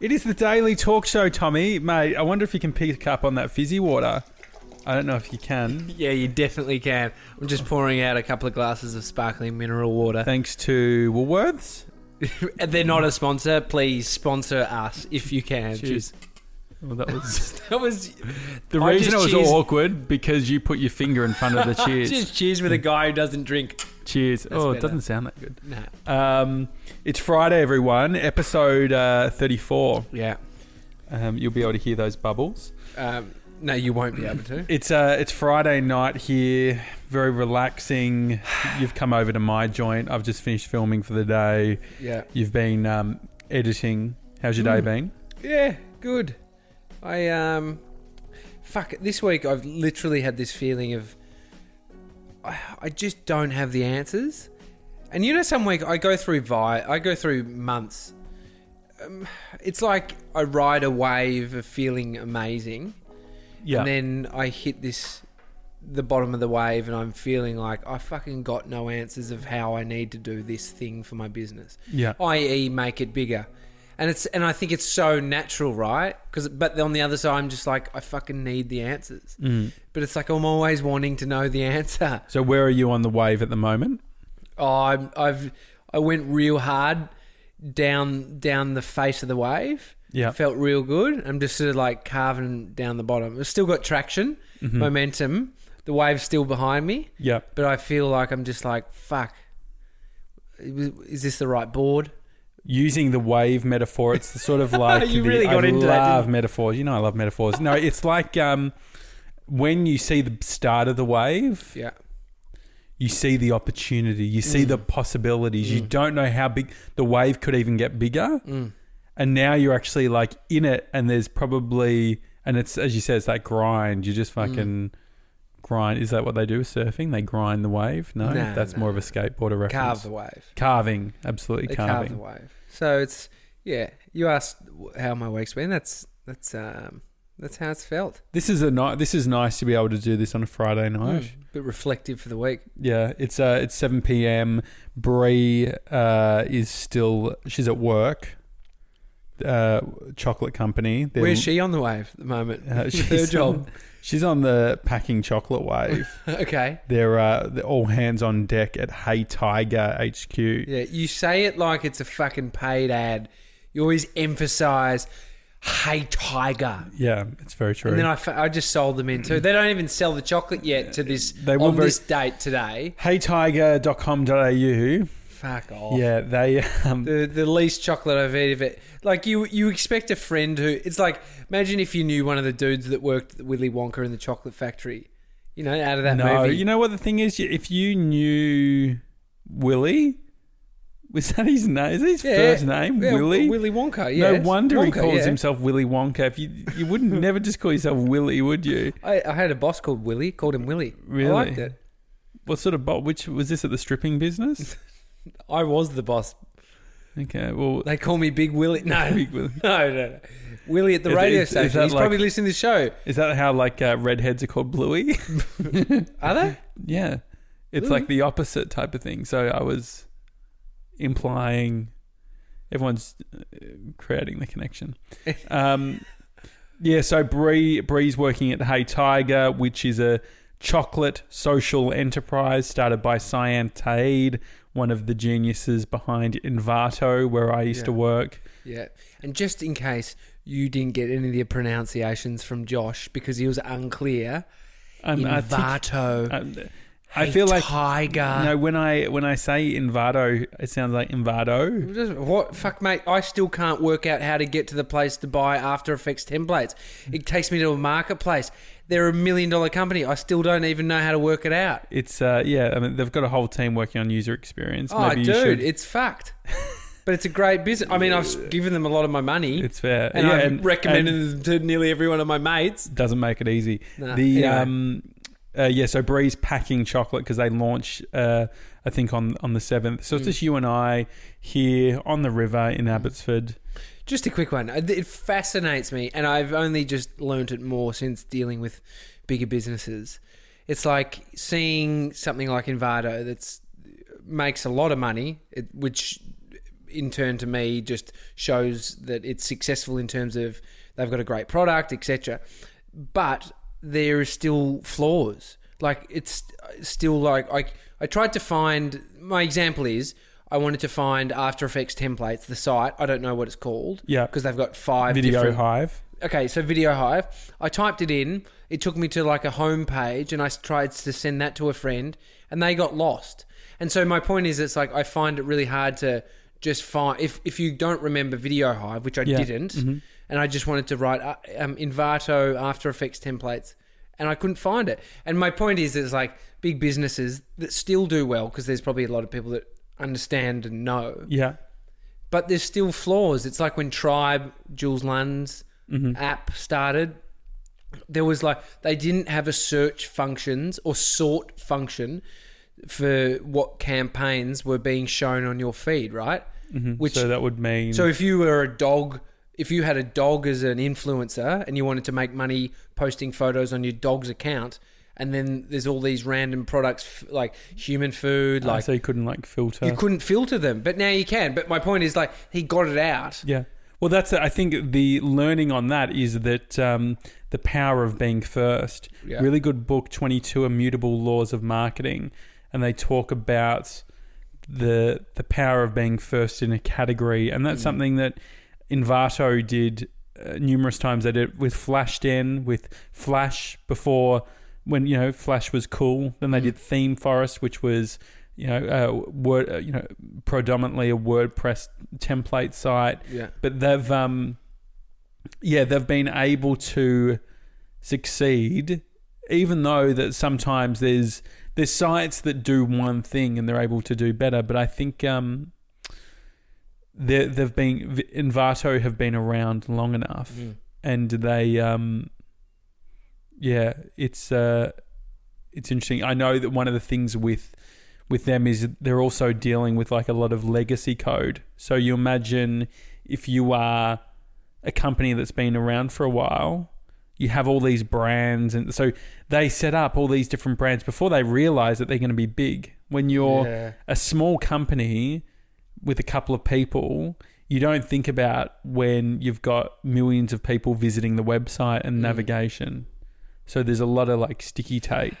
It is the daily talk show, Tommy. Mate, I wonder if you can pick up on that fizzy water. I don't know if you can. Yeah, you definitely can. I'm just pouring out a couple of glasses of sparkling mineral water. Thanks to Woolworths. They're not a sponsor. Please sponsor us if you can. Cheers. Well, that was That was the I reason it just was cheers- awkward because you put your finger in front of the cheers. just cheers with a guy who doesn't drink. Cheers. Oh, it doesn't sound that good. Nah. Um, it's Friday, everyone. Episode uh, 34. Yeah. Um, you'll be able to hear those bubbles. Um, no, you won't be able to. It's uh, it's Friday night here. Very relaxing. You've come over to my joint. I've just finished filming for the day. Yeah. You've been um, editing. How's your day Mm. been? Yeah, good. I um, fuck. This week I've literally had this feeling of I, I just don't have the answers. And you know, some week I go through vi, I go through months. Um, it's like I ride a wave of feeling amazing, Yeah. and then I hit this the bottom of the wave, and I'm feeling like I fucking got no answers of how I need to do this thing for my business yeah. i.e., make it bigger. And it's and I think it's so natural, right? Because but on the other side, I'm just like I fucking need the answers. Mm. But it's like I'm always wanting to know the answer. So where are you on the wave at the moment? Oh, I'm, I've I went real hard down down the face of the wave. Yeah. felt real good. I'm just sort of like carving down the bottom. It's still got traction, Mhm. momentum. The wave's still behind me, Yeah. but I feel like I'm just like fuck. Is this the right board? Using the wave metaphor, it's the sort of like You the- really got I into that, love didn't metaphors. You know, I love metaphors. No, it's like um, when you see the start of the wave, Yeah. you see the opportunity, you see Mm. the possibilities. You Mm. don't know how big the wave could even get bigger, Mm. and now you're actually like in it, and there's probably and it's as you said, it's that grind. You just Mm. fucking grind. Is that what they do with surfing? They grind the wave? No, No, that's no. more of a skateboarder reference. Carve the wave. Carving, absolutely They carve carving. the wave. So it's yeah. You asked how my week's been. That's that's um that's how it's felt. This is a ni- This is nice to be able to do this on a Friday night. Mm. Bit reflective for the week. Yeah, it's uh, it's seven p.m. Bree uh, is still she's at work. Uh, chocolate company. They're- Where's she on the wave at the moment? Uh, her job. She's on the packing chocolate wave. okay. they're, uh, they're all hands on deck at Hey Tiger HQ. Yeah. You say it like it's a fucking paid ad. You always emphasize, "Hey Tiger," Yeah, it's very true. and then I, fa- I just sold them in too. They don't even sell the chocolate yet to this They on very- this date today. HeyTiger.com.au. Fuck off. Yeah, they. Um, the the least chocolate I've it. Like you, you expect a friend who it's like. Imagine if you knew one of the dudes that worked at Willy Wonka in the chocolate factory. You know, out of that no, movie. you know what the thing is? If you knew Willie, was that his name? Is that his Yeah, first name? Yeah, Willie? Willy Wonka. Yeah. No wonder he calls yeah. himself Willy Wonka. If you you wouldn't never just call yourself Willie, would you? I, I had a boss called Willy. Called him Willy. Really? I liked it. What sort of bo- which was this at the stripping business? I was the boss. Okay, well, They call me Big Willy. No, Big Willie. no, no, no. Willy at the Is- radio is- is station. that He's like- probably listening to the show. is that how like uh, redheads are called Bluey? Are they? yeah, it's like the opposite type of thing. So I was implying everyone's uh, creating the connection. Um, yeah, so Bree Bree's working at Hey Tiger, which is a chocolate social enterprise started by Cyan Ta'eed, one of the geniuses behind Invato, where I used to work. Yeah. And just in case you didn't get any of the pronunciations from Josh because he was unclear, Um, I, think- Invato. um, I feel like Tiger. no when I when I say Invato, it sounds like Invado. What fuck, mate? I still can't work out how to get to the place to buy After Effects templates. It takes me to a marketplace. They're a million dollar company. I still don't even know how to work it out. It's uh yeah, I mean they've got a whole team working on user experience. Oh, Maybe you dude, should. it's fucked. but it's a great business. I mean, I've given them a lot of my money, It's fair. and yeah, I've and- recommended and them to nearly every one of my mates. doesn't make it easy. Nah, the anyway. um uh, yeah, so Bree's packing chocolate because they launch uh I think on on the seventh. So it's Mm. just you and I here on the river in Abbotsford. Just a quick one. Uh, It fascinates me, and I've only just learnt it more since dealing with bigger businesses. It's like seeing something like Envato that's makes a lot of money, it, which in turn to me just shows that it's successful in terms of they've got a great product, etc. But there are still flaws. Like it's still like I I tried to find my example is I wanted to find After Effects templates, the site. I don't know what it's called. Yeah. because they've got five VideoHive. okay, so VideoHive. I typed it in. It took me to like a home page, and I tried to send that to a friend, and they got lost. And so my point is, it's like I find it really hard to just find if if you don't remember VideoHive, which I Yeah. didn't, and I just wanted to write uh, um, Envato After Effects templates, and I couldn't find it. And my point is, it's like big businesses that still do well because there's probably a lot of people that understand and know Yeah. but there's still flaws. It's like when Tribe, Jules Lund's Mm-hmm. app started, there was like they didn't have a search functions or sort function for what campaigns were being shown on your feed, right? hmm Which- so that would mean So if you were a dog, if you had a dog as an influencer and you wanted to make money posting photos on your dog's account, and then there's all these random products like human food, like like so you couldn't like filter. you couldn't filter them, but now you can. But my point is like he got it out. Yeah. Well, that's I think the learning on that is that um, the power of being first. Yeah. Really good book, Twenty Two Immutable Laws of Marketing, and they talk about the the power of being first in a category, and that's Mm. something that Envato did uh, numerous times. They did it with FlashDen, with Flash before when you know Flash was cool. Then they Mm. did ThemeForest, which was you know uh, word uh, you know predominantly a WordPress template site Yeah. but they've um yeah they've been able to succeed even though that sometimes there's there's sites that do one thing and they're able to do better but i think um they they've been Envato have been around long enough Mm. and they um yeah it's uh it's interesting i know that one of the things with with them is they're also dealing with like a lot of legacy code so you imagine if you are a company that's been around for a while you have all these brands and so they set up all these different brands before they realize that they're going to be big when you're Yeah. a small company with a couple of people, you don't think about when you've got millions of people visiting the website and Mm. navigation. So there's a lot of like sticky tape.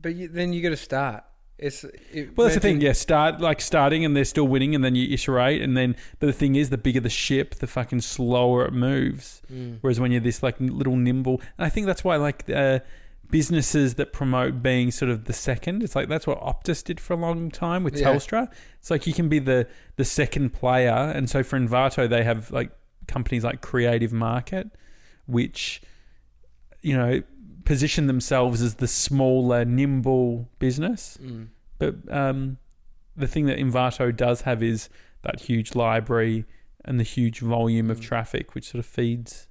But you, then you got to start. It's it, Well, that's the thing. Yeah, start like starting and they're still winning, and then you iterate, and then. But the thing is, the bigger the ship, the fucking slower it moves. Mm. Whereas when you're this like little nimble, and I think that's why like uh, businesses that promote being sort of the second, it's like that's what Optus did for a long time with Yeah. Telstra. It's like you can be the the second player, and so for Envato they have like companies like Creative Market, which you know position themselves as the smaller, nimble business. Mm. But um, the thing that Envato does have is that huge library and the huge volume of Mm. traffic, which sort of feeds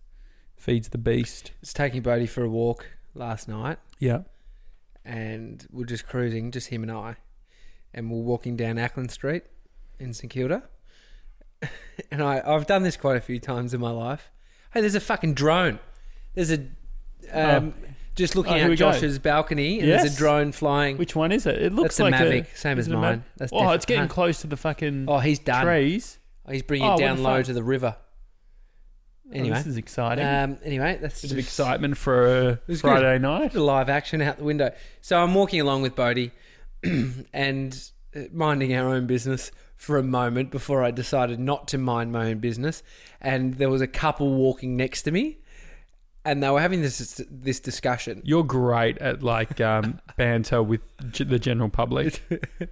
feeds the beast. It's taking Bodie for a walk last night, Yeah. and we're just cruising, just him and I, and we're walking down Acland Street in St Kilda. and I, I've done this quite a few times in my life. Hey, there's a fucking drone. There's a um, just looking Oh, here out we go. Josh's balcony, and there's Yes. a drone flying. Which one is it? It looks That's a like Mavic, same is as it a mine. Mav- That's oh, it's defi- getting huh. close to the fucking Oh, he's done. trees. He's bringing Oh, it what down the low fuck? to the river. Oh, Anyway, this is exciting. um, anyway, that's Bit of just excitement for a was good. Friday night. live action out the window. So I'm walking along with Bodie and uh, minding our own business for a moment before I decided not to mind my own business. And there was a couple walking next to me, and they were having this this discussion. You're great at like um, banter with g- the general public.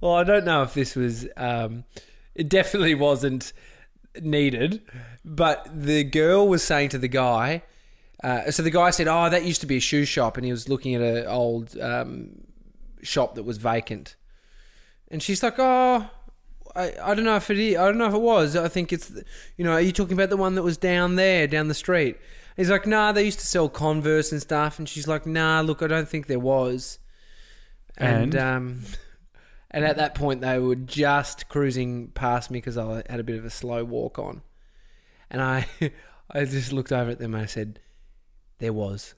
Well, I don't know if this was. Um, it definitely wasn't needed, but the girl was saying to the guy. Uh, so the guy said, "Oh, that used to be a shoe shop," and he was looking at an old um, shop that was vacant. And she's like, "Oh, I, I don't know if it is. I don't know if it was. I think it's, you know, are you talking about the one that was down there, down the street?" He's like, "Nah, they used to sell Converse and stuff." And she's like, "Nah, look, I don't think there was." And, And? um, and at that point, they were just cruising past me because I had a bit of a slow walk on, and I, I just looked over at them and I said, "There was."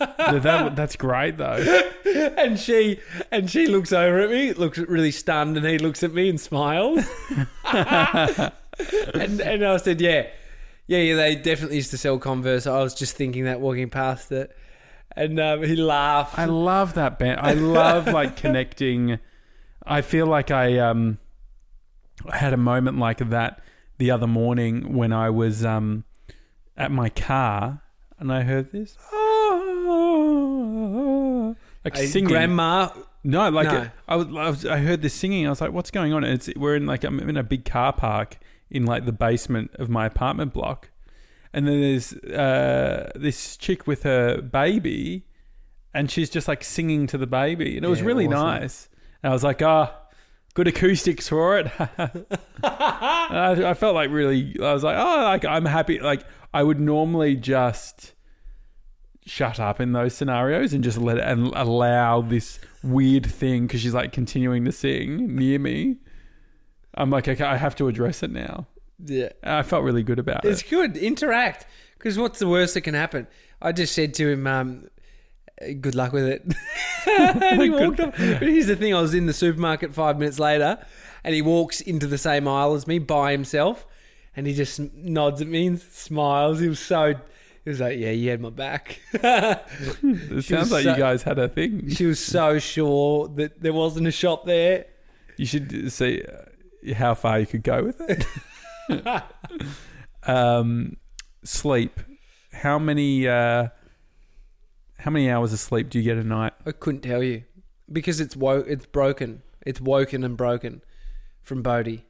that, that's great though. and she and she looks over at me, looks really stunned, and he looks at me and smiles. and and I said, yeah, yeah, yeah. They definitely used to sell Converse. I was just thinking that walking past it, and um, he laughed. I love that band. I love like connecting. I feel like I um had a moment like that the other morning when I was um at my car and I heard this "Ah," like A singing. grandma. No, like No. I, was, I was, I heard this singing. I was like, "What's going on?" And it's we're in like I'm in a big car park in like the basement of my apartment block, and then there's uh, this chick with her baby, and she's just like singing to the baby, and it was really awesome. nice. And I was like, "Ah, good acoustics for it." I, I felt like really. I was like, "Oh, like I'm happy." Like I would normally just shut up in those scenarios and just let it and allow this weird thing because she's like continuing to sing near me. I'm like, okay, I have to address it now. Yeah. And I felt really good about It's it. It's good. Interact. Because what's the worst that can happen? I just said to him, um, good luck with it. and he walked off. But here's the thing I was in the supermarket five minutes later, and he walks into the same aisle as me by himself, and he just nods at me and smiles. He was so. He was like, "Yeah, you had my back." It sounds like so- you guys had a thing. she was so sure that there wasn't a shop there. You should see uh, how far you could go with it. um, sleep. How many? Uh, how many hours of sleep do you get a night? I couldn't tell you because it's wo- it's broken. It's woken and broken from Bodhi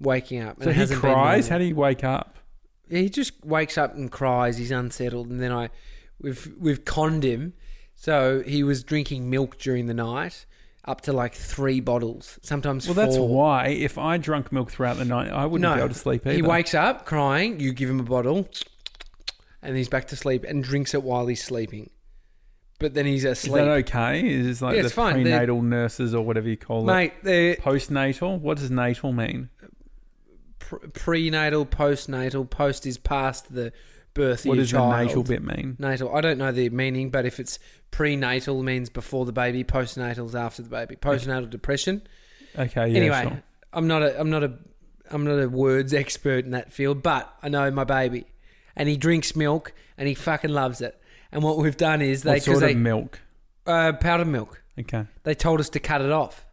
waking up. and So he cries. How do you wake up? he just wakes up and cries. He's unsettled, and then I we've we've conned him. So he was drinking milk during the night, up to like three bottles, sometimes Well, four. that's why if I drunk milk throughout the night, I wouldn't No, be able to sleep either. He wakes up crying. You give him a bottle, and he's back to sleep and drinks it while he's sleeping. But then he's asleep. Is that okay? Is it like Yeah, the fine. They're- prenatal nurses or whatever you call it? Mate, Postnatal? What does natal mean? pr- prenatal, postnatal, post is past the birth What does child. the natal bit mean? Natal. I don't know the meaning, but if it's prenatal means before the baby, postnatal is after the baby. Postnatal depression. Okay, yeah, anyway, sure. I'm not a I'm not a I'm not a words expert in that field, but I know my baby, and he drinks milk and he fucking loves it. And what we've done is they What sort of they milk? uh, powdered milk. Okay. They told us to cut it off.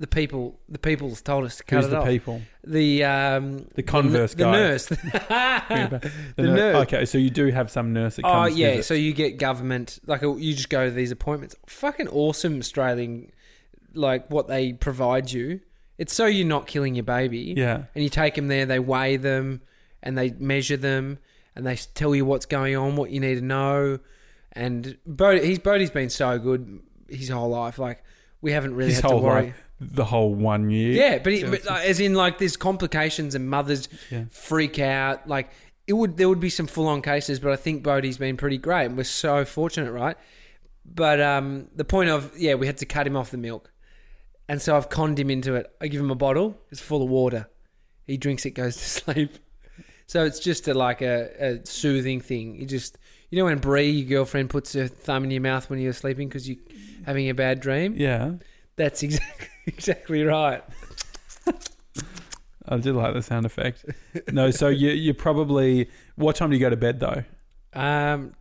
The people, the people's told us to cut Who's it the off. people? The um, The Converse the, guy. the nurse. The The nur- nurse. Okay, so you do have some nurse that Oh yeah, visit. so you get government like you just go to these appointments. Fucking awesome Australian, like what they provide you. It's so you're not killing your baby. yeah. and you take them there. They weigh them and they measure them and they tell you what's going on, what you need to know. And Bodie, he's Bodie's been so good his whole life. Like we haven't really His had to worry. life, the whole one year. Yeah, but, but as in like there's complications and mothers Yeah. freak out. Like it would there would be some full on cases, but I think Bodie's been pretty great and we're so fortunate, right? But um, the point of yeah, we had to cut him off the milk, and so I've conned him into it. I give him a bottle, it's full of water. He drinks it, goes to sleep. So it's just a, like a, a soothing thing. You just you know when Bree, your girlfriend, puts her thumb in your mouth when you're sleeping because you're having a bad dream. Yeah. That's exactly exactly right. I did like the sound effect. No, so you you probably what time do you go to bed though? Um,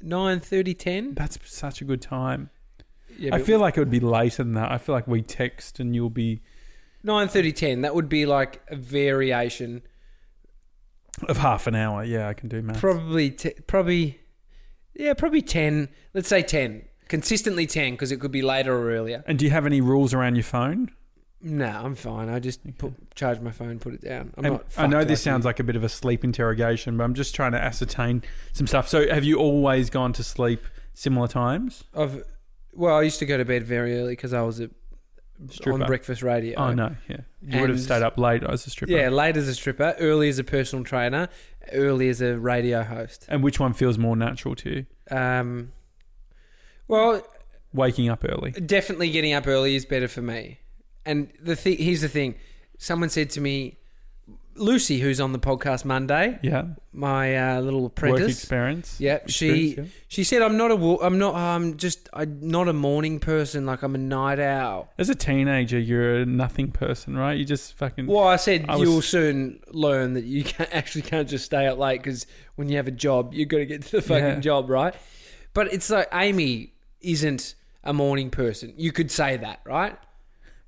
nine thirty ten. That's such a good time. Yeah, I feel like it would be later than that. I feel like we text and you'll be nine thirty ten. That would be like a variation. Of half an hour. Yeah, I can do math. Probably, t- probably, yeah, probably ten. Let's say ten. Consistently ten because it could be later or earlier. and do you have any rules around your phone? No, I'm fine. I just put, charge my phone, put it down. I'm And not. I know this like sounds you. like a bit of a sleep interrogation, but I'm just trying to ascertain some stuff. So, have you always gone to sleep similar times? I've. Well, I used to go to bed very early because I was a, Stripper. on breakfast radio. Oh no, yeah, you would have stayed up late as a stripper. Yeah, late as a stripper, early as a personal trainer, early as a radio host. And which one feels more natural to you? Um, well, Waking up early. definitely getting up early is better for me. And the thing, here's the thing: someone said to me, Lucy, who's on the podcast Monday, Yeah. my uh, little Work apprentice. experience. Yeah, she Experience, she said I'm not a wo- I'm not I'm just I'm not a morning person. Like I'm a night owl. As a teenager, you're a nothing person, right? You just fucking. Well, I said I you'll soon learn that you can't, actually can't just stay up late because when you have a job, you've got to get to the fucking Yeah. job, right? But it's like Amy isn't a morning person. You could say that, right?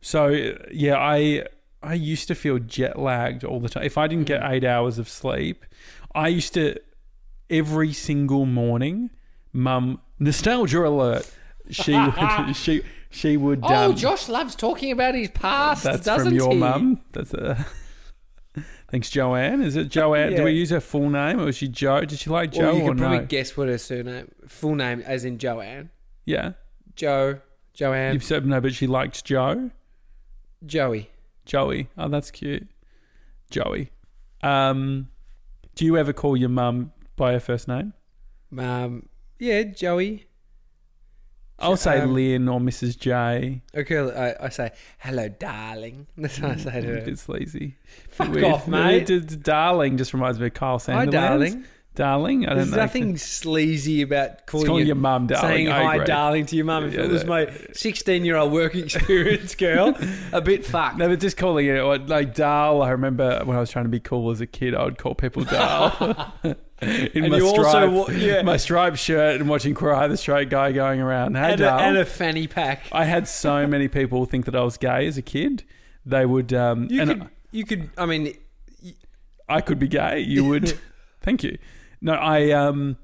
So yeah, I I used to feel jet lagged all the time. If I didn't get eight hours of sleep, I used to every single morning. Mum, nostalgia alert. She would she she would. Oh, um, Josh loves talking about his past, That's doesn't from your he? mum. That's a. Thanks, Joanne. Is it Joanne? Yeah. Do we use her full name, or was she Joe? Did she like Joe Well, you or could probably no? guess what her surname, full name, as in Joanne. Yeah, Joe, Joanne, you said no, but she likes Joe. Joey. Joey. Oh, that's cute. Joey. Um, do you ever call your mum by her first name? Um, yeah, Joey. I'll say Um, Lynn or Mrs. J. Okay, I, I say hello, darling. That's what I say to A her. bit sleazy. Fuck Weird. off, mate. Darling just reminds me of Kyle Hi, darling. Darling. I don't There's know. nothing sleazy about calling, calling you, your mum darling. saying I hi, agree. darling, to your mum. If Yeah, it was that- my 16 year old work experience girl, a bit fucked. No, but just calling it like Darl. I remember when I was trying to be cool as a kid, I would call people Darl. In And my you also yeah. my striped shirt and watching Cry the Straight Guy going around. Hey, and, a, and a fanny pack. I had so many people think that I was gay as a kid. They would, um, You and could, you could, I mean, I could be gay. You would. thank you. No, I um,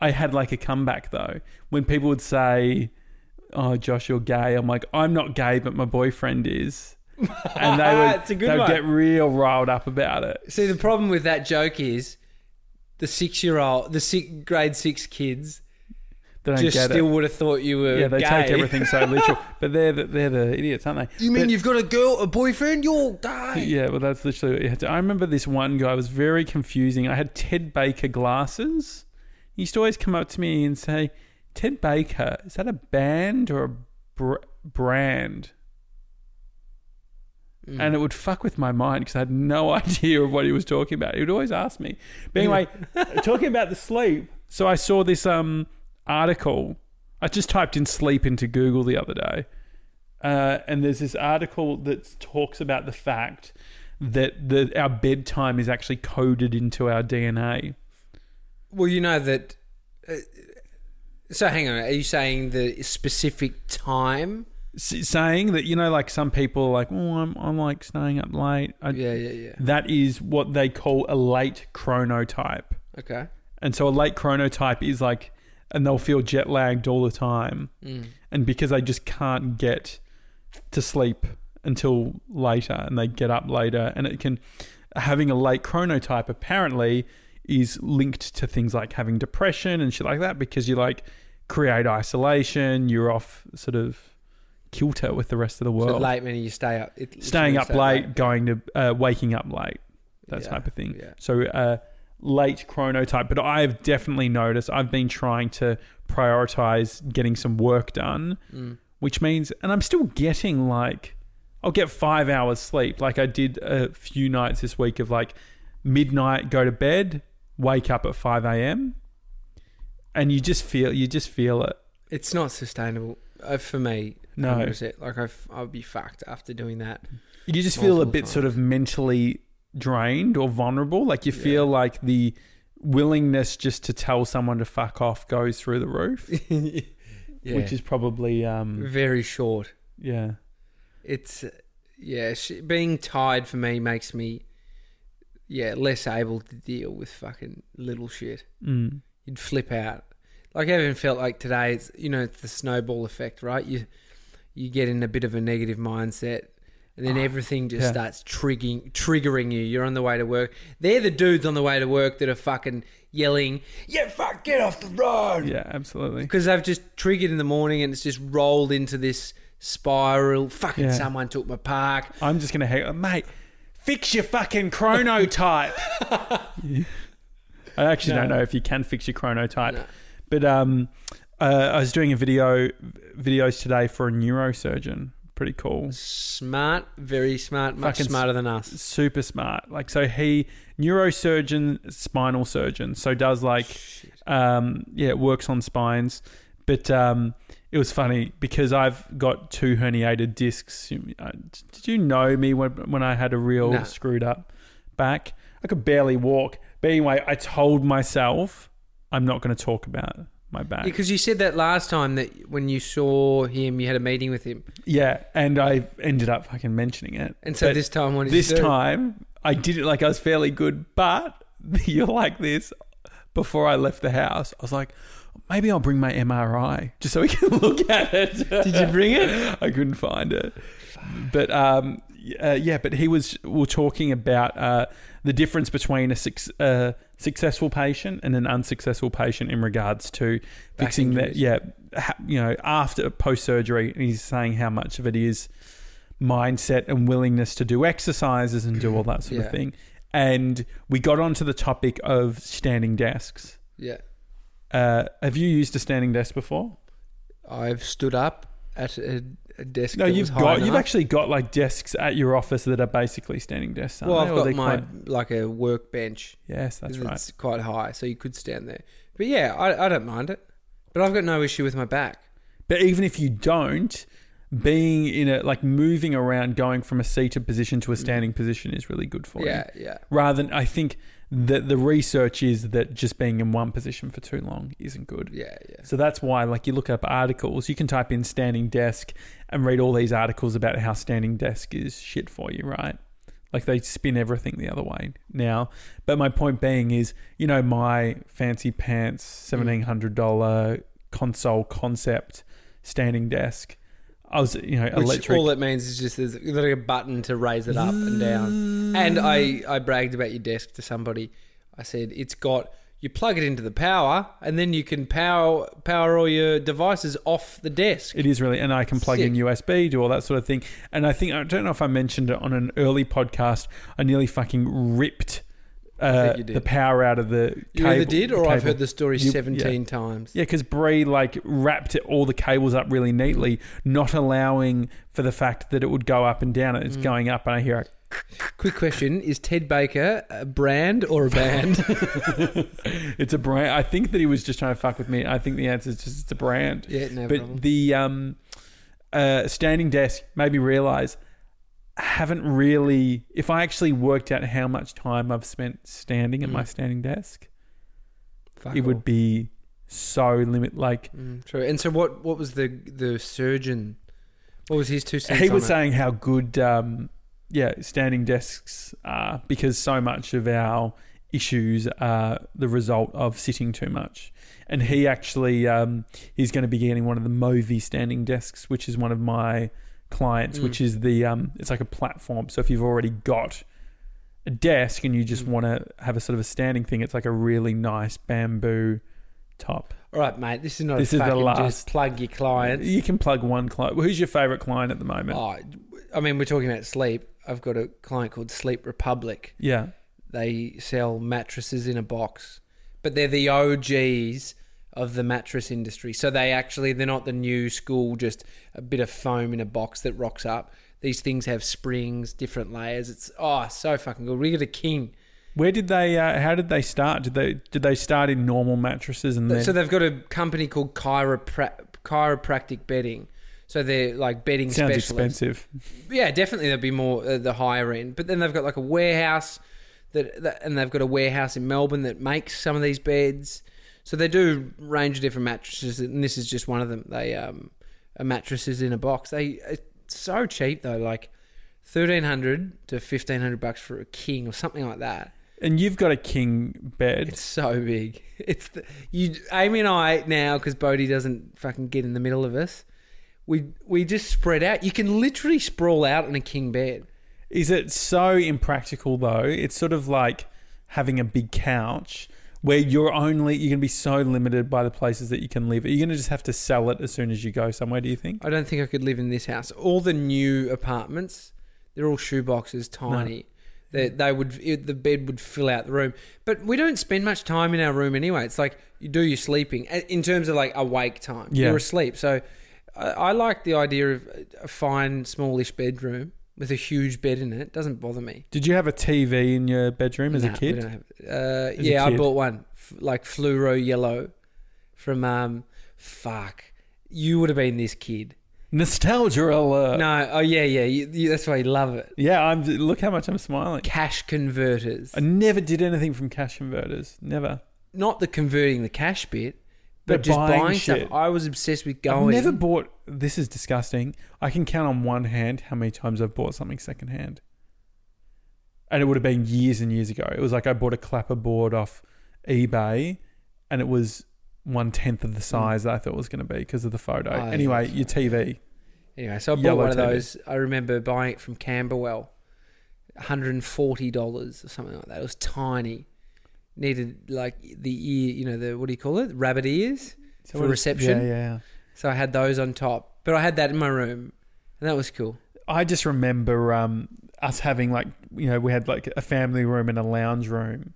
I had like a comeback though when people would say, "Oh, Josh, you're gay." I'm like, I'm not gay, but my boyfriend is, and they would It's a good they would one. get real riled up about it. see, the problem with that joke is the six year old, the six, grade six kids They don't just get still it. would have thought you were Yeah, they gay. take everything so literal, but they're the, they're the idiots, aren't they? You mean But- you've got a girl, a boyfriend? You're gay. Yeah, well, that's literally what you had to. I remember this one guy was very confusing. I had Ted Baker glasses. He used to always come up to me and say, Ted Baker, is that a band or a br- brand? Mm. And it would fuck with my mind because I had no idea of what he was talking about. He would always ask me. But anyway, talking about the sleep. So I saw this um, article. I just typed in sleep into Google the other day. Uh, and there's this article that talks about the fact that the, our bedtime is actually coded into our DNA. Well, you know that. Uh, so hang on, are you saying the specific time? S- saying that, you know, like some people are like, oh, I'm, I'm like staying up late. I, Yeah, yeah, yeah. That is what they call a late chronotype. Okay. And so a late chronotype is like, and they'll feel jet lagged all the time. Mm. And because they just can't get to sleep until later and they get up later, and it can, having a late chronotype apparently is linked to things like having depression and shit like that because you like create isolation, you're off sort of kilter with the rest of the So world. late meaning you stay up. It, Staying up stay late, going to, uh, waking up late, that Yeah, type of thing. Yeah. So uh, late chronotype, but I've definitely noticed I've been trying to prioritize getting some work done, Mm. which means, and I'm still getting like, I'll get five hours sleep. Like I did a few nights this week of like midnight, go to bed, wake up at 5 a.m. And you just feel, you just feel it. It's not sustainable uh, for me. No. 100%. Like I've, I'll be fucked after doing that. You just feel a bit sort of mentally drained or vulnerable. Like you Yeah. feel like the willingness just to tell someone to fuck off goes through the roof. yeah. which is probably um very short. yeah It's yeah, sh- being tired for me makes me yeah less able to deal with fucking little shit. mm. You'd flip out. Like I even felt like today. It's you know it's the snowball effect, right? You you get in a bit of a negative mindset. And then everything just yeah. starts triggering triggering you. You're on the way to work. They're the dudes on the way to work that are fucking yelling, "Yeah, fuck, get off the road!" yeah absolutely because they've just triggered in the morning and it's just rolled into this spiral. Fucking Yeah. someone took my park. i'm just gonna hang mate fix your fucking chronotype Yeah. i actually don't know if you can fix your chronotype No. but um uh, i was doing a video videos today for a neurosurgeon pretty cool. Smart, very smart, much Fucking smarter than us. Super smart. Like so, he neurosurgeon, spinal surgeon. So does like um, yeah, works on spines. But um, it was funny because I've got two herniated discs. Uh, Did you know me when when I had a real No. screwed up back? I could barely walk. But anyway, I told myself I'm not going to talk about my back. Because you said that last time that when you saw him, you had a meeting with him, Yeah, and I ended up fucking mentioning it. and so But this time, what did this time I did it like I was fairly good, but you're like this. Before I left the house, I was like, maybe I'll bring my MRI just so we can look at it. Did you bring it? I couldn't find it, but um, uh, yeah, but he was we were talking about uh, the difference between a suc- uh, successful patient and an unsuccessful patient in regards to Back fixing that. Yeah, ha- you know, after post surgery, and he's saying how much of it is mindset and willingness to do exercises and do all that sort Yeah. of thing. And we got onto the topic of standing desks. Yeah, Uh, have you used a standing desk before? I've stood up at a, a desk. No, you've got you've actually got like desks at your office that are basically standing desks. Well. I've got my quite- like a workbench. yes, that's right. It's quite high, so you could stand there. But yeah, I, I don't mind it. But I've got no issue with my back. But even if you don't, being in a like moving around, going from a seated position to a standing mm. position is really good for you. Yeah, yeah. Rather than I think that the research is that just being in one position for too long isn't good. Yeah, yeah. So that's why, like, you look up articles, you can type in standing desk and read all these articles about how standing desk is shit for you, right? Like, they spin everything the other way now. But my point being is, you know, my fancy pants, mm. $1,700 console concept standing desk. I was, you know, Which electric. all it means is just there's literally a button to raise it up and down. And I, I bragged about your desk to somebody. I said it's got you plug it into the power and then you can power power all your devices off the desk. It is really, and I can plug in USB, do all that sort of thing. And I think I don't know if I mentioned it on an early podcast. I nearly fucking ripped uh, think you did. the power out of the. you cable, either did or I've heard the story You- 17 times. Yeah, because Bree like wrapped it, all the cables up really neatly, not allowing for the fact that it would go up and down. It's Mm. going up, and I hear A Quick question, is Ted Baker a brand or a band? it's a brand. I think that he was just trying to fuck with me. I think the answer is just it's a brand. yeah, no but problem. the um, uh, standing desk made me realize haven't really. If I actually worked out how much time I've spent standing at my Mm. standing desk, Fuck it all. would be so limit. Like Mm, true. And so what what was the the surgeon what was his two cents he was it? saying how good, um, yeah, standing desks are because so much of our issues are the result of sitting too much. And he actually, um, he's going to be getting one of the Movi standing desks, which is one of my clients, Mm. which is the, um, it's like a platform. So if you've already got a desk and you just Mm. want to have a sort of a standing thing, it's like a really nice bamboo top. All right, mate, this is not This a is the last- just plug your clients. You can plug one client. Who's your favorite client at the moment? Oh, I mean, we're talking about sleep. I've got a client called Sleep Republic. Yeah. They sell mattresses in a box, but they're the OGs of the mattress industry. So they actually they're not the new school, just a bit of foam in a box that rocks up. These things have springs, different layers. It's oh so fucking good. We got a king. Where did they? Uh, how did they start? Did they did they start in normal mattresses and then? So they've got a company called Chiropra- Chiropractic Bedding. So they're like bedding sounds specialists. expensive. Yeah, definitely they'll be more uh, the higher end. But then they've got like a warehouse that, that and they've got a warehouse in Melbourne that makes some of these beds. So they do range of different mattresses, and this is just one of them. They um, mattresses in a box. They it's so cheap though, like thirteen hundred to fifteen hundred bucks for a king or something like that. And you've got a king bed. It's so big. It's the, you, Amy and I now because Bodie doesn't fucking get in the middle of us. We we just spread out. You can literally sprawl out in a king bed. Is it so impractical though? It's sort of like having a big couch where you're only you're going to be so limited by the places that you can live. Are you going to just have to sell it as soon as you go somewhere? Do you think? I don't think I could live in this house. All the new apartments, they're all shoeboxes, tiny. They, they would it, the bed would fill out the room, but we don't spend much time in our room anyway. It's like you do your sleeping in terms of like awake time. Yeah. You're asleep, so I, I like the idea of a fine, smallish bedroom with a huge bed in it. Doesn't bother me. Did you have a TV in your bedroom as Nah, a we kid? don't have- uh, yeah, I bought one f- like fluoro yellow from um. Fuck, you would have been this kid. Nostalgia alert. no, oh yeah, yeah. You, you, that's why you love it. Yeah, I'm. Look how much I'm smiling. Cash converters, I never did anything from cash converters. Never. not the converting the cash bit, but, just buying buying, stuff. I was obsessed with going. I've never bought. This is disgusting. I can count on one hand how many times I've bought something secondhand. And it would have been years and years ago. It was like I bought a clapper board off eBay, and it was one tenth of the hmm. size that I thought it was going to be because of the photo. Oh, anyway, your TV. Anyway, so I bought one of TV. those. I remember buying it from Camberwell, $140 or something like that. It was tiny. Needed like the ear, you know, the what do you call it? Rabbit ears for what- reception. Yeah, yeah. So I had those on top. But I had that in my room. And that was cool. I just remember um, us having like you know we had like a family room and a lounge room,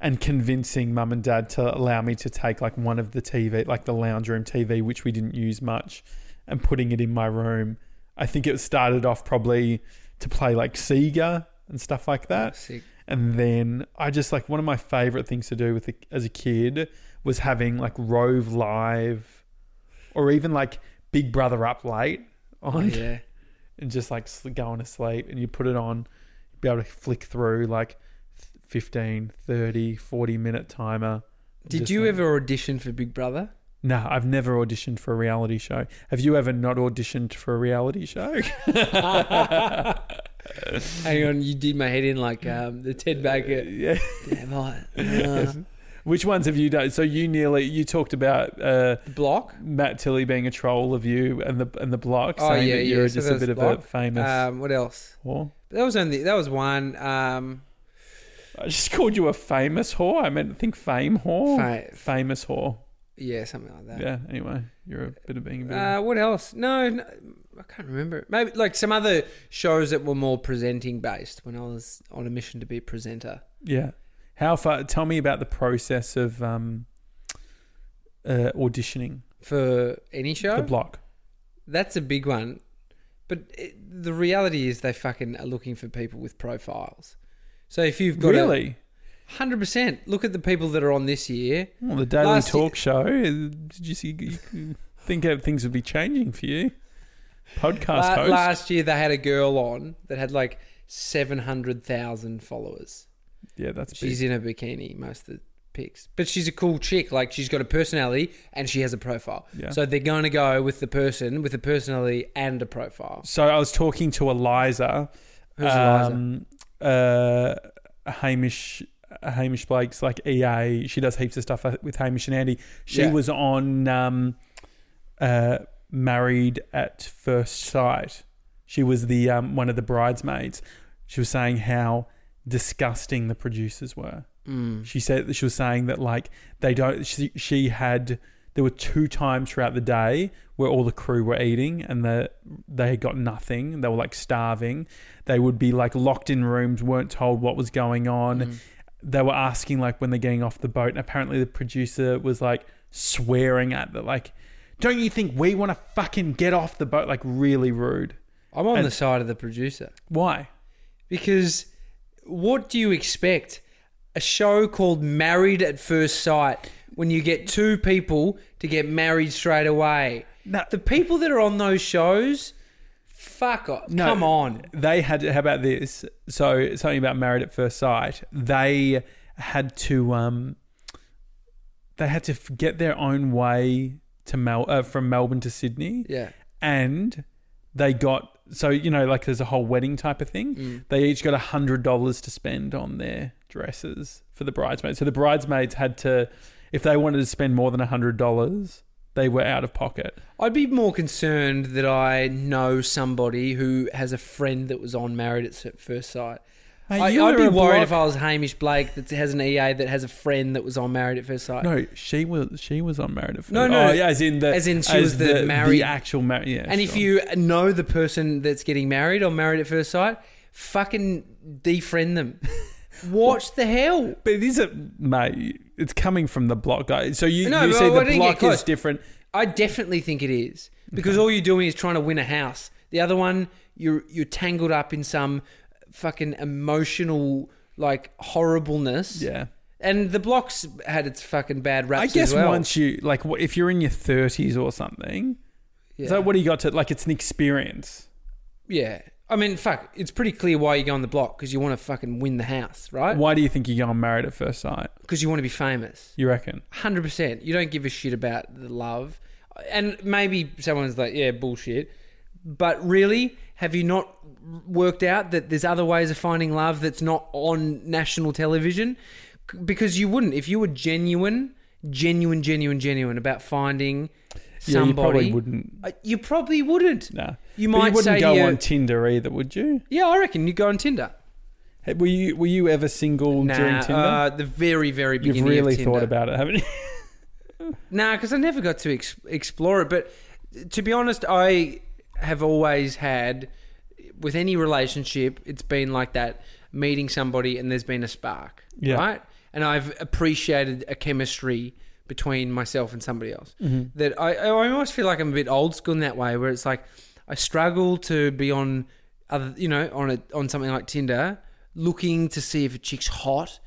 and convincing mum and dad to allow me to take like one of the TV, like the lounge room TV, which we didn't use much, and putting it in my room. I think it started off probably to play like Sega and stuff like that, Sick. And then I just like one of my favorite things to do with the, as a kid was having like Rove Live, or even like Big Brother Up Late Oh, on yeah. and just like going to sleep and you put it on be able to flick through like 15 30 40 minute timer Did you like- ever audition for Big Brother? no i've never auditioned for a reality show have you ever not auditioned for a reality show Hang on, you did my head in like um, the Ted Baker. yeah Damn it. Uh, which ones have you done so you nearly you talked about uh the block. Matt Tilley being a troll of you and the and the block Oh, saying yeah, that you're yeah, so just a bit the of a famous Um, what else? whore. That was only that was one. Um, I just called you a famous whore. I meant to think fame whore. fa- famous whore. yeah, something like that. Yeah. Anyway, you're a bit of being a bit. Uh, what else? No, no, I can't remember. Maybe like some other shows that were more presenting based when I was on a mission to be a presenter. Yeah. How far? Tell me about the process of um, uh, auditioning For any show, the block. that's a big one. But it, the reality is, they fucking are looking for people with profiles. So if you've got Really? hundred percent, look at the people that are on this year. Well, the Daily Last Talk Show. uh, Did you see? You think things would be changing for you? Podcast La- host. last year, they had a girl on that had like seven hundred thousand followers. yeah, that's She's big. in a bikini most of the pics, but she's a cool chick. Like she's got a personality and she has a profile. Yeah. So they're going to go with the person with a personality and a profile. So I was talking to Eliza. Who's Eliza? um, uh, Hamish Hamish Blake's like EA. She does heaps of stuff with Hamish and Andy. She Yeah. was on um, uh, Married at First Sight. She was the um, one of the bridesmaids. She was saying how disgusting the producers were. Mm. She said that she was saying that like they don't. She, she had there were two times throughout the day where all the crew were eating and the they had got nothing. They were like starving. They would be like locked in rooms, weren't told what was going on. Mm. They were asking like when they're getting off the boat, and apparently the producer was like swearing at the like. Don't you think we want to fucking get off the boat? Like really rude. I'm on And- the side of the producer Why? because what do you expect? A show called Married at First Sight when you get two people to get married straight away. No, The people that are on those shows, fuck off. No. Come on. they had how about this so something about married at first sight they had to um they had to get their own way to Mel uh, from melbourne to sydney Yeah. and they got so you know like there's a whole wedding type of thing Mm. they each got a hundred dollars to spend on their dresses for the bridesmaids so the bridesmaids had to if they wanted to spend more than a hundred dollars they were out of pocket I'd be more concerned that I know somebody who has a friend that was on Married at First Sight. Mate, I, you I'd be worried bloke- if I was Hamish Blake that has an EA that has a friend that was on Married at First Sight. No, she was she was on Married at First. No, no. oh, yeah, as in the As in she was the married- actual married. Yeah, and if you know the person that's getting married on Married at First Sight, fucking defriend them. What the hell? but it is a mate. It's coming from the block guy. So you No, you see I the didn't block is different. I definitely think it is because all you're doing is trying to win a house. The other one, you're you're tangled up in some fucking emotional like horribleness. Yeah. And the blocks had its fucking bad raps I guess well. once you like, if you're in your thirties or something, yeah. so what do you got to like? It's an experience. yeah. I mean, fuck. It's pretty clear why you go on the block because you want to fucking win the house, right? Why do you think you go on married at first sight? Because you want to be famous. You reckon? Hundred percent. You don't give a shit about the love, and maybe someone's like, "Yeah, bullshit," but really, have you not worked out that there's other ways of finding love that's not on national television? Because you wouldn't if you were genuine, genuine, genuine, genuine about finding Yeah, you probably somebody. wouldn't. uh, you probably wouldn't. Nah. You But might you wouldn't go on Tinder either, would you? Yeah, I reckon you'd go on Tinder. Hey, Were you Were you ever single during Nah, Tinder? uh, the very, very beginning. You've really thought about it, haven't you? Nah, because I never got to ex- explore it. But to be honest, I have always had, with any relationship, it's been like that meeting somebody and there's been a spark. Yeah. Right? And I've appreciated a chemistry between myself and somebody else. Mm-hmm. That I, I almost feel like I'm a bit old school in that way, where it's like I struggle to be on other, you know, on a on something like Tinder, looking to see if a chick's hot.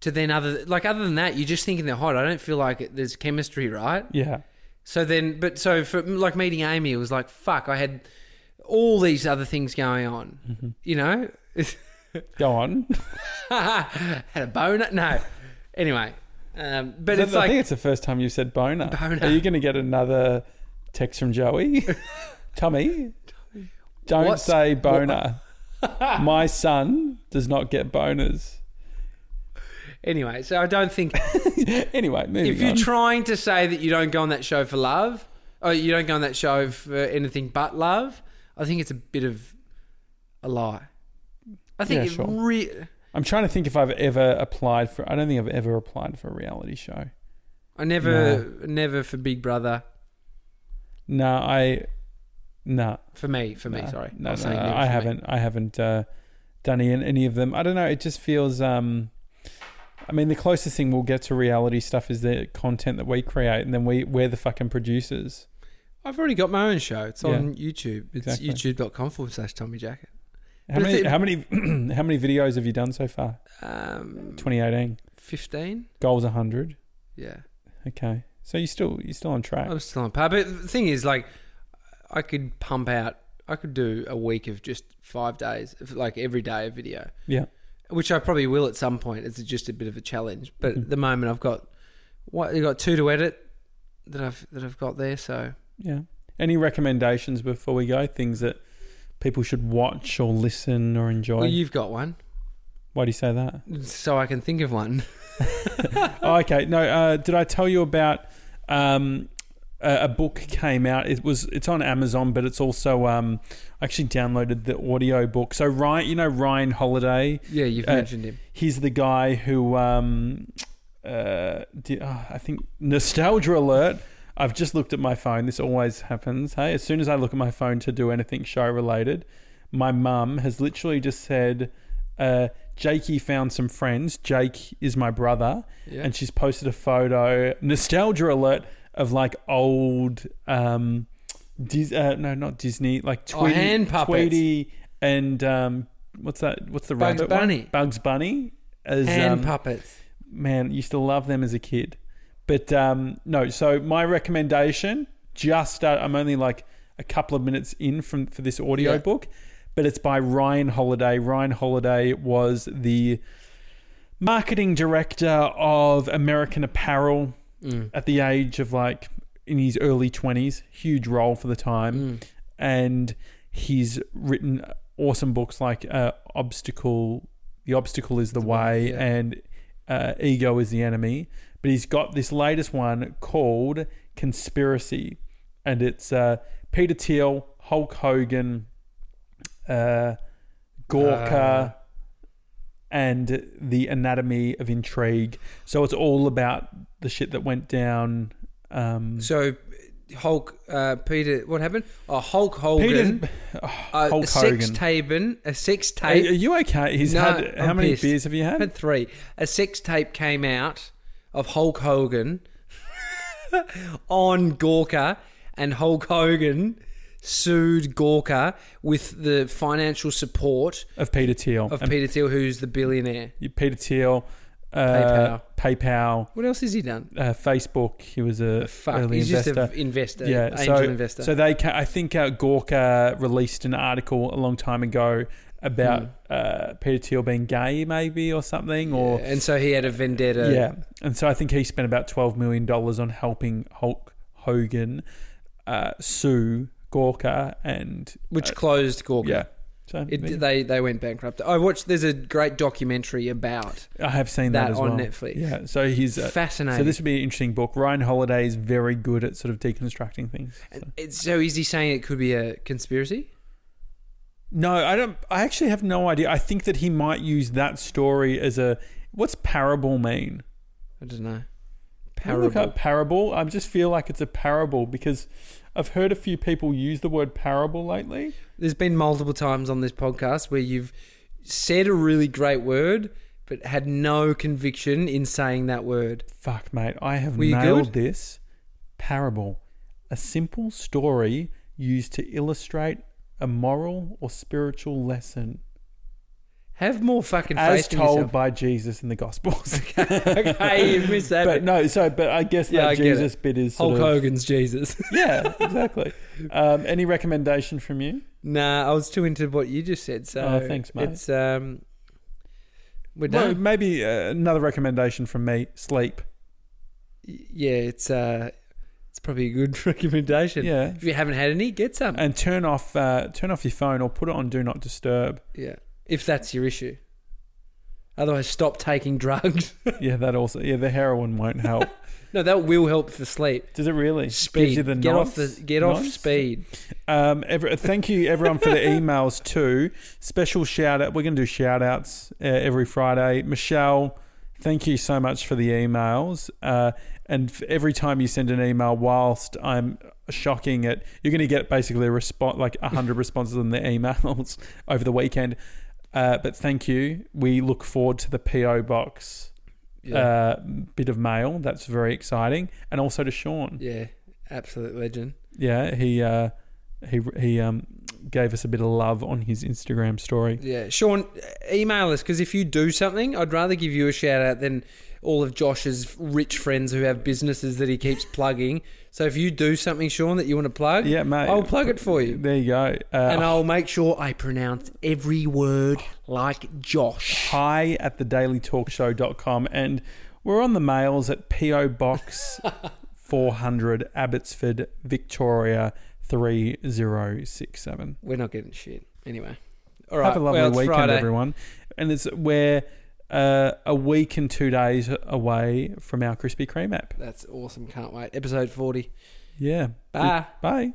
To then other like other than that, you're just thinking they're hot. I don't feel like there's chemistry, right? Yeah. So then, but so for like meeting Amy, it was like fuck. I had all these other things going on. Mm-hmm. You know, Go on. had a boner. No, anyway, um, but it's I like think it's the first time you said boner. Boner. Are you going to get another text from Joey? Tommy, don't What's- say boner. My son does not get boners. Anyway. So I don't think anyway, if you're on. trying to say that you don't go on that show for love, or you don't go on that show for anything but love, I think it's a bit of a lie. I think Yeah, it sure. re- I'm trying to think if I've ever applied for. I don't think I've ever applied for a reality show. I never, never for Big Brother. No, I. No, For me, for me, no, sorry. No, I no, no, I haven't. I haven't uh, done any, any of them. I don't know. It just feels. Um, I mean, the closest thing we'll get to reality stuff is the content that we create, and then we we're the fucking producers. I've already got my own show. It's Yeah. on YouTube. It's Exactly. youtube.com forward slash Tommy Jackett. How many? it- how many? how many videos have you done so far? Um, 2018 15? goals 100. Yeah. Okay, so you still you're still on track. I'm still on par. But the thing is, like, I could pump out, I could do a week of just five days, of, like every day a video, Yeah. Which I probably will at some point. It's just a bit of a challenge. But Mhm. at the moment, I've got, what, I've got two to edit that I've, that I've got there. So, Yeah. Any recommendations before we go? Things that people should watch or listen or enjoy? well, you've got one. Why do you say that? So I can think of one. oh, okay. No, uh, did I tell you about um, a, a book came out? It was it's on Amazon, but it's also um, I actually downloaded the audio book. So Ryan, you know Ryan Holiday, Yeah, you've Uh, mentioned him. he's the guy who um, uh, did, oh, I think nostalgia alert. I've just looked at my phone. This always happens. Hey, as soon as I look at my phone to do anything show related, my mum has literally just said, uh, "Jakey found some friends. Jake is my brother." Yeah. and she's posted a photo nostalgia alert of like old um Dis- uh, no not disney like Oh, tweety, hand puppets. tweety and um what's that what's the Bugs rabbit one? Bunny. bugs bunny as Hand um, puppets. man used to love them as a kid but um no so my recommendation just uh, i'm only like a couple of minutes in from for this audio Yeah. book but it's by ryan holiday ryan holiday was the marketing director of american apparel Mm. at the age of like in his early 20s huge role for the time Mm. and he's written awesome books like uh, obstacle the obstacle is the, The way, Way, yeah. and uh, ego is the enemy but he's got this latest one called conspiracy and it's uh, peter thiel hulk hogan uh, Gawker Uh. and the anatomy of intrigue so it's all about the shit that went down um, So, Hulk, uh, Peter, what happened? Oh, Hulk Hogan. Peter, uh, Hulk a sex Hogan. tape, a sex Are, are you okay? He's No, had how I'm many pissed. beers have you I had? had three. A sex tape came out of Hulk Hogan on Gawker, and Hulk Hogan sued Gawker with the financial support Of Peter Thiel. of And Peter Thiel, who's the billionaire. Peter Thiel, uh, PayPal, What else has he done? uh, Facebook. He was a Fuck, early he's investor. just an investor, Yeah, angel so- investor. So they, ca- I think uh, Gawker released an article a long time ago about Hmm. uh, Peter Thiel being gay, maybe or something, or Yeah, and so he had a vendetta. yeah. And so I think he spent about twelve million dollars on helping Hulk Hogan uh, sue Gawker, and which uh, closed Gawker. yeah. So It, yeah, they they went bankrupt. I watched. There's a great documentary about I have seen that, that on well. Netflix. Yeah. So he's uh, fascinating. so this would be an interesting book. Ryan Holiday is very good at sort of deconstructing things. So. It's, so is he saying it could be a conspiracy? No, I don't. I actually have no idea. I think that he might use that story as a. What's parable mean? I don't know. I Look Parable. up parable. I just feel like it's a parable because I've heard a few people use the word parable lately. There's been multiple times on this podcast where you've said a really great word, but had no conviction in saying that word. Fuck, mate, I have Were nailed this. Parable, a simple story used to illustrate a moral or spiritual lesson, Have more fucking as faith in told yourself. by Jesus in the Gospels. okay, you missed that. but bit. no, so but I guess Yeah, that get Jesus bit is sort Hulk of, Hogan's Jesus. yeah, exactly. Um, any recommendation from you? nah, I was too into what you just said. So Oh, thanks, mate. It's um, we're Well, done. maybe uh, another recommendation from me: sleep. yeah, it's uh, it's probably a good recommendation. Yeah, If you haven't had any, get some. and turn off uh, turn off your phone or put it on do not disturb. Yeah, if that's your issue. Otherwise, stop taking drugs. yeah, that also. Yeah, the heroin won't help. no, that will help for sleep. Does it really? Speed. get off the nods? get off speed. Um, ever, thank you everyone for the emails too. Special shout out. We're going to do shout outs uh, every Friday. Michelle, thank you so much for the emails. Uh, and every time you send an email, whilst I'm shocking it, you're going to get basically a response, like hundred responses on the emails over the weekend. Uh, but thank you. We look forward to the PO box Yeah, uh, bit of mail. That's very exciting, and also to Sean. yeah, absolute legend. Yeah, he uh, he he um gave us a bit of love on his Instagram story. Yeah, Sean, email us because if you do something, I'd rather give you a shout out than all of Josh's rich friends who have businesses that he keeps plugging. So if you do something, Sean, that you want to plug, Yeah, mate. I'll plug it for you. There you go. Uh, and I'll make sure I pronounce every word like Josh. hi at the dailytalkshow.com and we're on the mails at PO Box 400 Abbotsford, Victoria 3067. We're not getting shit. Anyway. All right. Have a lovely well, weekend, Friday. everyone. And it's we're uh, a week and two days away from our Krispy Kreme app. That's awesome. Can't wait. Episode 40. Yeah. Bye. Bye.